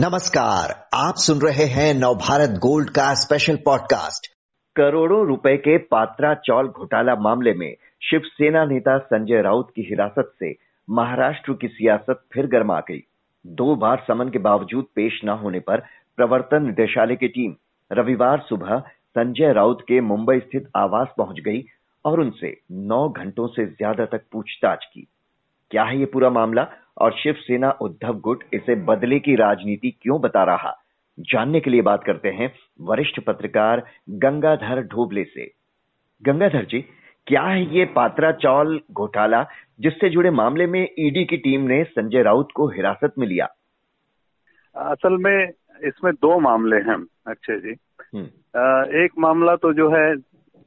नमस्कार, आप सुन रहे हैं नवभारत गोल्ड का स्पेशल पॉडकास्ट करोड़ों रुपए के पात्रा चौल घोटाला मामले में शिवसेना नेता संजय राउत की हिरासत से महाराष्ट्र की सियासत फिर गर्मा गई। दो बार समन के बावजूद पेश न होने पर प्रवर्तन निदेशालय की टीम रविवार सुबह संजय राउत के मुंबई स्थित आवास पहुँच गई और उनसे नौ घंटों से ज़्यादा तक पूछताछ की। क्या है ये पूरा मामला? और शिवसेना उद्धव गुट इसे बदले की राजनीति क्यों बता रहा? जानने के लिए बात करते हैं वरिष्ठ पत्रकार गंगाधर ढोबले से। गंगाधर जी क्या है ये पात्रा चौल घोटाला जिससे जुड़े मामले में ईडी की टीम ने संजय राउत को हिरासत में लिया? असल में इसमें दो मामले हैं अच्छे जी। एक मामला तो जो है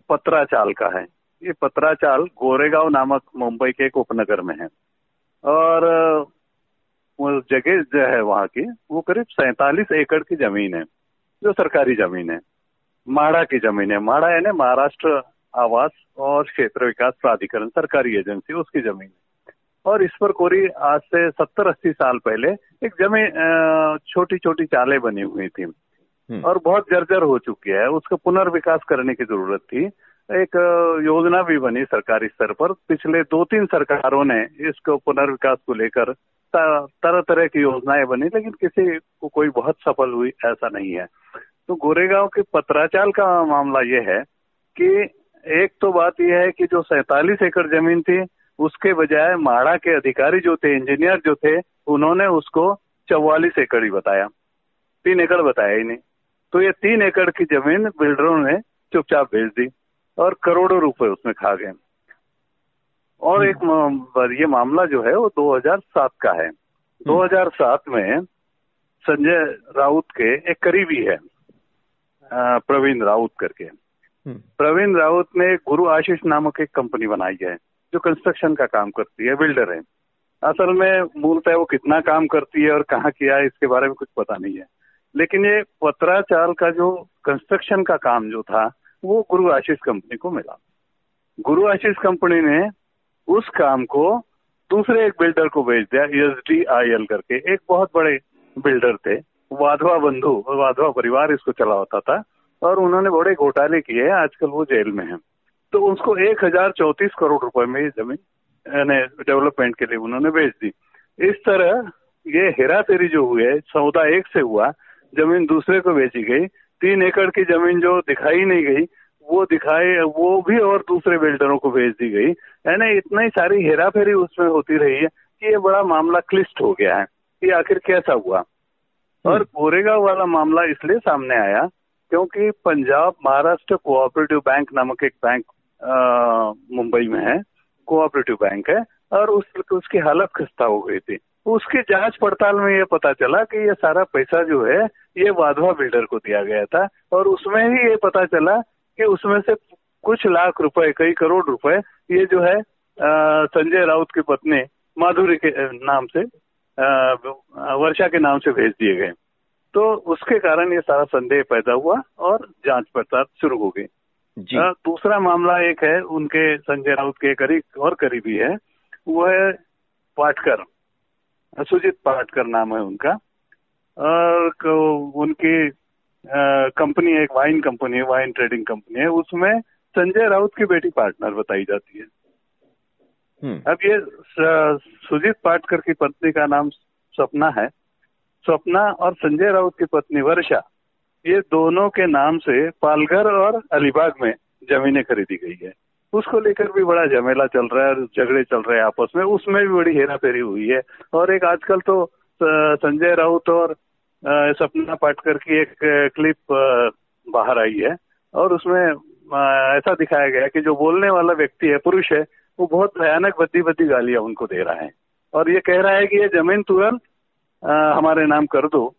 पत्राचाल का है। ये पत्राचाल गोरेगांव नामक मुंबई के एक उपनगर में है। और वो जगह जो है वहाँ की वो करीब सैतालीस एकड़ की ज़मीन है जो सरकारी ज़मीन है। माड़ा की ज़मीन है। माड़ा यानी महाराष्ट्र आवास और क्षेत्र विकास प्राधिकरण सरकारी एजेंसी उसकी ज़मीन है। और इस पर कोरी आज से सत्तर अस्सी साल पहले एक ज़मीन छोटी छोटी चालें बनी हुई थी। हम्म। और बहुत जर्जर हो चुकी है। उसका पुनर्विकास करने की ज़रूरत थी। एक योजना भी बनी सरकारी स्तर पर। पिछले दो तीन सरकारों ने इसको पुनर्विकास को लेकर तरह तरह की योजनाएँ बनी, लेकिन किसी को कोई बहुत सफल हुई, ऐसा नहीं है। तो गोरेगांव के पत्राचाल का मामला ये है कि एक तो बात यह है कि जो सैतालीस एकड़ ज़मीन थी, उसके बजाय माड़ा के अधिकारी जो थे, इंजीनियर जो थे, उन्होंने उसको चौवालीस एकड़ ही बताया। तीन एकड़ बताया ही नहीं। तो ये तीन एकड़ की ज़मीन बिल्डरों ने चुपचाप भेज दी। और करोड़ों रुपए उसमें खा गए। और एक ये मामला जो है वो 2007 का है। 2007 में संजय राउत के एक करीबी है प्रवीण राउत करके। हम्म। प्रवीण राउत ने गुरु आशीष नामक एक कंपनी बनाई है जो कंस्ट्रक्शन का काम करती है बिल्डर है। असल में मूलतः वो कितना काम करती है और कहाँ किया है इसके बारे में कुछ पता नहीं है। लेकिन ये पत्राचाल का जो कंस्ट्रक्शन का काम जो था वो गुरु आशीष कंपनी को मिला। गुरु आशीष कंपनी ने उस काम को दूसरे एक बिल्डर को भेज दिया एस डी आई एल करके। एक बहुत बड़े बिल्डर थे, वाधवा बंधु, वाधवा परिवार इसको चला होता था और उन्होंने बड़े घोटाले किए, आजकल वो जेल में है। तो उसको एक हज़ार चौतीस करोड़ रुपए में ज़मीन डेवलपमेंट के लिए उन्होंने भेज दी। इस तरह ये हेरा फेरी जो हुई है सौदा एक से हुआ, ज़मीन दूसरे को बेची गई तीन एकड़ की ज़मीन जो दिखाई नहीं गई वो दिखाए वो भी और दूसरे बिल्डरों को भेज दी गई। यानी इतना ही सारी हेरा फेरी उसमें होती रही है कि ये बड़ा मामला क्लिष्ट हो गया है कि आखिर कैसा हुआ। और हम्म। गोरेगांव वाला मामला इसलिए सामने आया क्योंकि पंजाब महाराष्ट्र कोऑपरेटिव बैंक नामक एक बैंक मुंबई में है कोऑपरेटिव बैंक है और उस उसकी हालत खस्ता हो गई थी। उसकी जाँच पड़ताल में ये पता चला कि ये सारा पैसा जो है ये वाधवा बिल्डर को दिया गया था। और उसमें ही ये पता चला कि उसमें से कुछ लाख रुपए कई करोड़ रुपए ये जो है संजय राउत की पत्नी माधुरी के नाम से आ, वर्षा के नाम से भेज दिए गए। तो उसके कारण ये सारा संदेह पैदा हुआ और जाँच पड़ताल शुरू हो गई। दूसरा मामला एक है उनके संजय राउत के करीब और करीबी है वो है पाटकर। सुजीत पाटकर नाम है उनका। और उनकी कंपनी एक वाइन कंपनी है वाइन ट्रेडिंग कंपनी है। उसमें संजय राउत की बेटी पार्टनर बताई जाती है। हम्म। अब ये सुजीत पाटकर की पत्नी का नाम सपना है। सपना और संजय राउत की पत्नी वर्षा ये दोनों के नाम से पालघर और अलीबाग में जमीनें खरीदी गई है। उसको लेकर भी बड़ा झमेला चल रहा है झगड़े चल रहे हैं आपस में। उसमें भी बड़ी हेरा फेरी हुई है। और एक आजकल तो संजय राउत और सपना पाटकर की एक क्लिप बाहर आई है। और उसमें ऐसा दिखाया गया कि जो बोलने वाला व्यक्ति है पुरुष है वो बहुत भयानक बद्दी बद्दी गालियाँ उनको दे रहा है। और ये कह रहा है कि ये ज़मीन तुरंत हमारे नाम कर दो।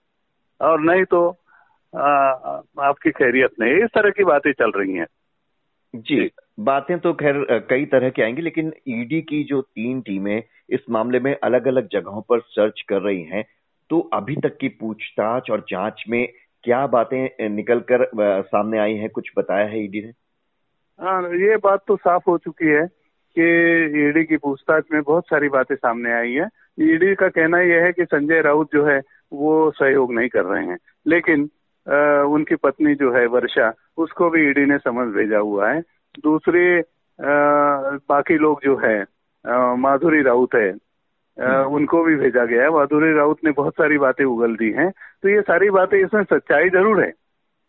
और नहीं तो आ, आपकी खैरियत नहीं। इस तरह की बातें चल रही हैं। जी। बातें तो खैर कई तरह की आएँगी लेकिन ईडी की जो तीन टीमें इस मामले में अलग अलग जगहों पर सर्च कर रही हैं तो अभी तक की पूछताछ और जाँच में क्या बातें निकल कर सामने आई हैं कुछ बताया है ईडी ने? हाँ ये बात तो साफ़ हो चुकी है कि ईडी की पूछताछ में बहुत सारी बातें सामने आई है। ईडी का कहना यह है कि संजय राउत जो है वो सहयोग नहीं कर रहे हैं। लेकिन आ, उनकी पत्नी जो है वर्षा उसको भी ईडी ने समझ भेजा हुआ है। दूसरे बाकी लोग जो है माधुरी राउत है आ, उनको भी भेजा गया है। माधुरी राउत ने बहुत सारी बातें उगल दी हैं। तो ये सारी बातें इसमें सच्चाई ज़रूर है।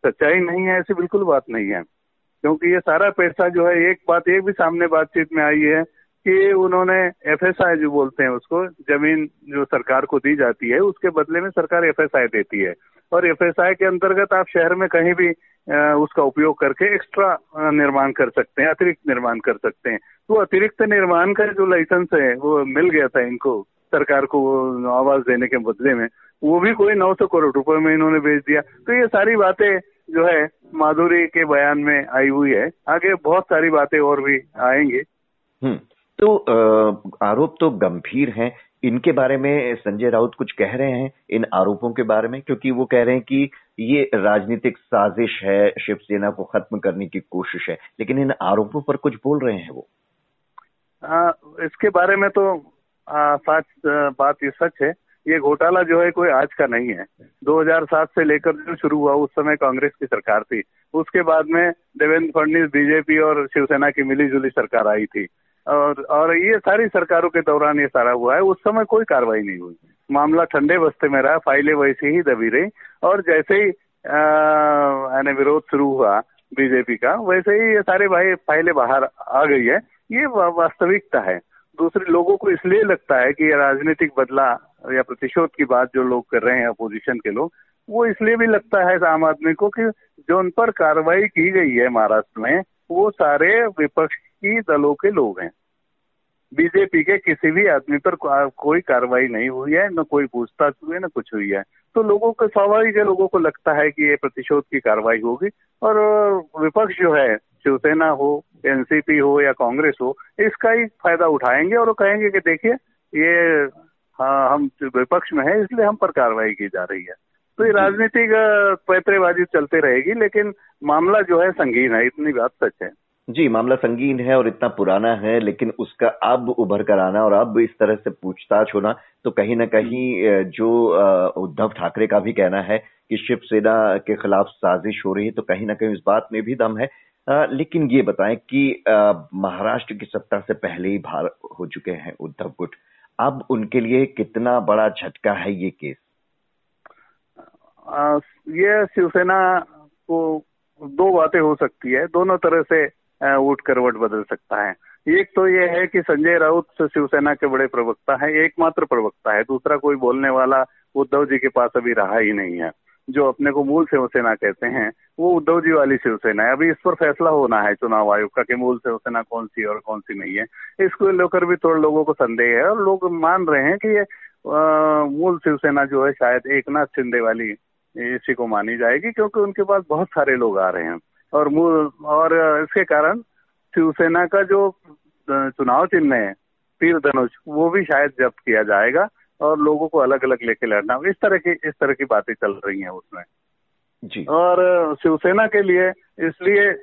सच्चाई नहीं है ऐसी बिल्कुल बात नहीं है। क्योंकि ये सारा पैसा जो है एक बात एक भी सामने बातचीत में आई है कि उन्होंने एफएसआई जो बोलते हैं उसको ज़मीन जो सरकार को दी जाती है उसके बदले में सरकार एफएसआई देती है। और एफएसआई के अंतर्गत आप शहर में कहीं भी उसका उपयोग करके एक्स्ट्रा निर्माण कर सकते हैं अतिरिक्त निर्माण कर सकते हैं। तो अतिरिक्त निर्माण का जो लाइसेंस है वो मिल गया था इनको सरकार को आवाज़ देने के बदले में वो भी कोई नौ सौ करोड़ रुपए में इन्होंने भेज दिया। तो ये सारी बातें जो है माधुरी के बयान में आई हुई है। आगे बहुत सारी बातें और भी आएँगी। हम्म, तो आरोप तो गंभीर हैं। इनके बारे में संजय राउत कुछ कह रहे हैं इन आरोपों के बारे में क्योंकि वो कह रहे हैं कि ये राजनीतिक साजिश है शिवसेना को खत्म करने की कोशिश है। लेकिन इन आरोपों पर कुछ बोल रहे हैं वो? आ, इसके बारे में तो सच बात ये सच है ये घोटाला जो है कोई आज का नहीं है। 2007 से लेकर जो शुरू हुआ उस समय कांग्रेस की सरकार थी। उसके बाद में देवेंद्र फडणवीस बीजेपी और शिवसेना की मिली जुली सरकार आई थी। और और ये सारी सरकारों के दौरान ये सारा हुआ है। उस समय कोई कार्रवाई नहीं हुई। मामला ठंडे बस्ते में रहा, फाइलें वैसे ही दबी रही। और जैसे ही यानी विरोध शुरू हुआ बीजेपी का, वैसे ही ये सारे भाई फाइलें बाहर आ गई है। ये वास्तविकता है। दूसरे लोगों को इसलिए लगता है कि ये राजनीतिक बदला या प्रतिशोध की बात जो लोग कर रहे हैं, अपोजिशन के लोग, वो इसलिए भी लगता है आम आदमी को कि जो उन पर कार्रवाई की गई है महाराष्ट्र में, वो सारे विपक्ष की दलों के लोग हैं। बीजेपी के किसी भी आदमी पर कोई कार्रवाई नहीं हुई है न कोई पूछताछ हुई है न कुछ हुई है। तो लोगों को स्वाभाविक है लोगों को लगता है कि ये प्रतिशोध की कार्रवाई होगी। और विपक्ष जो है शिवसेना हो एनसीपी हो या कांग्रेस हो इसका ही फ़ायदा उठाएँगे और कहेंगे कि देखिए ये हाँ हम विपक्ष में है इसलिए हम पर कार्रवाई की जा रही है। तो ये राजनीतिक पैतरेबाजी चलते रहेगी लेकिन मामला जो है संगीन है इतनी बात सच है। जी, मामला संगीन है और इतना पुराना है, लेकिन उसका अब उभर कर आना और अब इस तरह से पूछताछ होना तो कहीं ना कहीं जो उद्धव ठाकरे का भी कहना है कि शिवसेना के खिलाफ साजिश हो रही है तो कहीं ना कहीं इस बात में भी दम है। लेकिन ये बताएँ कि महाराष्ट्र की सत्ता से पहले ही भार हो चुके हैं उद्धव गुट। अब उनके लिए कितना बड़ा झटका है ये केस? ये शिवसेना को दो बातें हो सकती है, दोनों तरह से उठ करवट बदल सकता है। एक तो ये है कि संजय राउत शिवसेना के बड़े प्रवक्ता है, एकमात्र प्रवक्ता है। दूसरा कोई बोलने वाला उद्धव जी के पास अभी रहा ही नहीं है, जो अपने को मूल शिवसेना कहते हैं, वो उद्धव जी वाली शिवसेना है। अभी इस पर फैसला होना है चुनाव आयोग का कि मूल शिवसेना कौन सी और कौन सी नहीं है। इसको लेकर भी थोड़े लोगों को संदेह है और लोग मान रहे हैं कि ये मूल शिवसेना जो है शायद एक नाथ शिंदे वाली इसी को मानी जाएगी, क्योंकि उनके पास बहुत सारे लोग आ रहे हैं। और और इसके कारण शिवसेना का जो चुनाव चिन्ह है तीर धनुष वो भी शायद जब्त किया जाएगा और लोगों को अलग अलग लेके लड़ना इस तरह की इस तरह की बातें चल रही हैं उसमें। जी। और शिवसेना के लिए इसलिए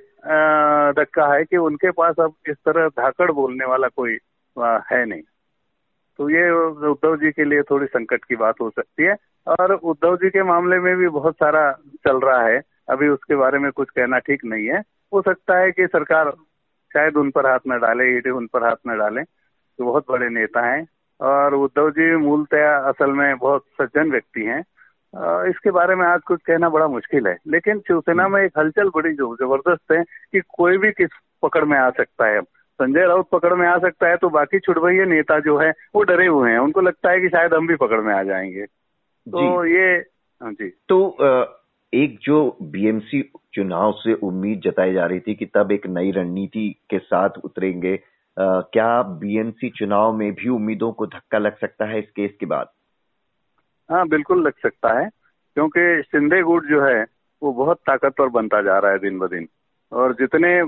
धक्का है कि उनके पास अब इस तरह धाकड़ बोलने वाला कोई है नहीं। तो ये उद्धव जी के लिए थोड़ी संकट की बात हो सकती है। और उद्धव जी के मामले में भी बहुत सारा चल रहा है। अभी उसके बारे में कुछ कहना ठीक नहीं है। हो सकता है कि सरकार शायद उन पर हाथ न डाले ईडी उन पर हाथ न डाले। तो बहुत बड़े नेता हैं और उद्धव जी मूलतया असल में बहुत सज्जन व्यक्ति हैं। इसके बारे में आज कुछ कहना बड़ा मुश्किल है। लेकिन शिवसेना में एक हलचल बड़ी जो ज़बरदस्त है कि कोई भी किस पकड़ में आ सकता है। संजय राउत पकड़ में आ सकता है तो बाकी छुटभैया नेता जो है वो डरे हुए हैं। उनको लगता है कि शायद हम भी पकड़ में आ जाएँगे। तो ये हाँ जी। तो एक जो बीएमसी चुनाव से उम्मीद जताई जा रही थी कि तब एक नई रणनीति के साथ उतरेंगे क्या बीएमसी चुनाव में भी उम्मीदों को धक्का लग सकता है इस केस के बाद? हाँ बिल्कुल लग सकता है, क्योंकि शिंदे गुट जो है, वो बहुत ताकतवर बनता जा रहा है दिन ब दिन। और जितने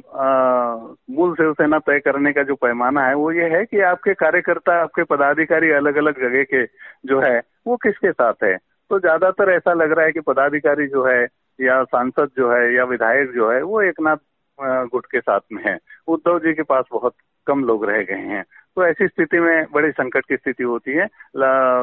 मूल शिवसेना तय करने का जो पैमाना है, वो ये है कि आपके कार्यकर्ता, आपके पदाधिकारी अलग अलग जगह के जो है, वो किसके साथ है? तो ज़्यादातर ऐसा लग रहा है कि पदाधिकारी जो है, या सांसद जो है, या विधायक जो है, वो एक नाथ गुट के साथ में है। उद्धव जी के पास बहुत कम लोग रह गए हैं। तो ऐसी स्थिति में बड़ी संकट की स्थिति होती है।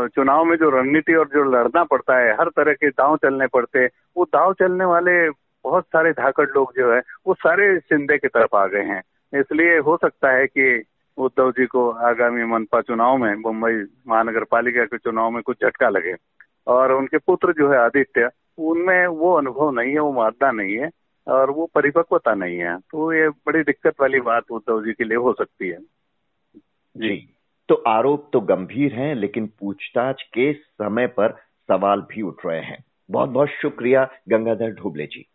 चुनाव में जो रणनीति और जो लड़ना पड़ता है, हर तरह के दाव चलने पड़ते हैं। वो दाव चलने वाले बहुत सारे धाकड़ लोग जो है, वो सारे शिंदे की तरफ़ आ गए हैं। इसलिए हो सकता है कि उद्धव जी को आगामी मनपा चुनाव में, मुंबई महानगर पालिका के चुनाव में कुछ झटका लगे। और उनके पुत्र जो है आदित्य, उनमें वो अनुभव नहीं है, वो मादा नहीं है और वो परिपक्वता नहीं है। तो ये बड़ी दिक्कत वाली बात उद्धव जी के लिए हो सकती है। जी। तो आरोप तो गंभीर हैं, लेकिन पूछताछ के समय पर सवाल भी उठ रहे हैं। बहुत बहुत शुक्रिया, गंगाधर ढोबले जी।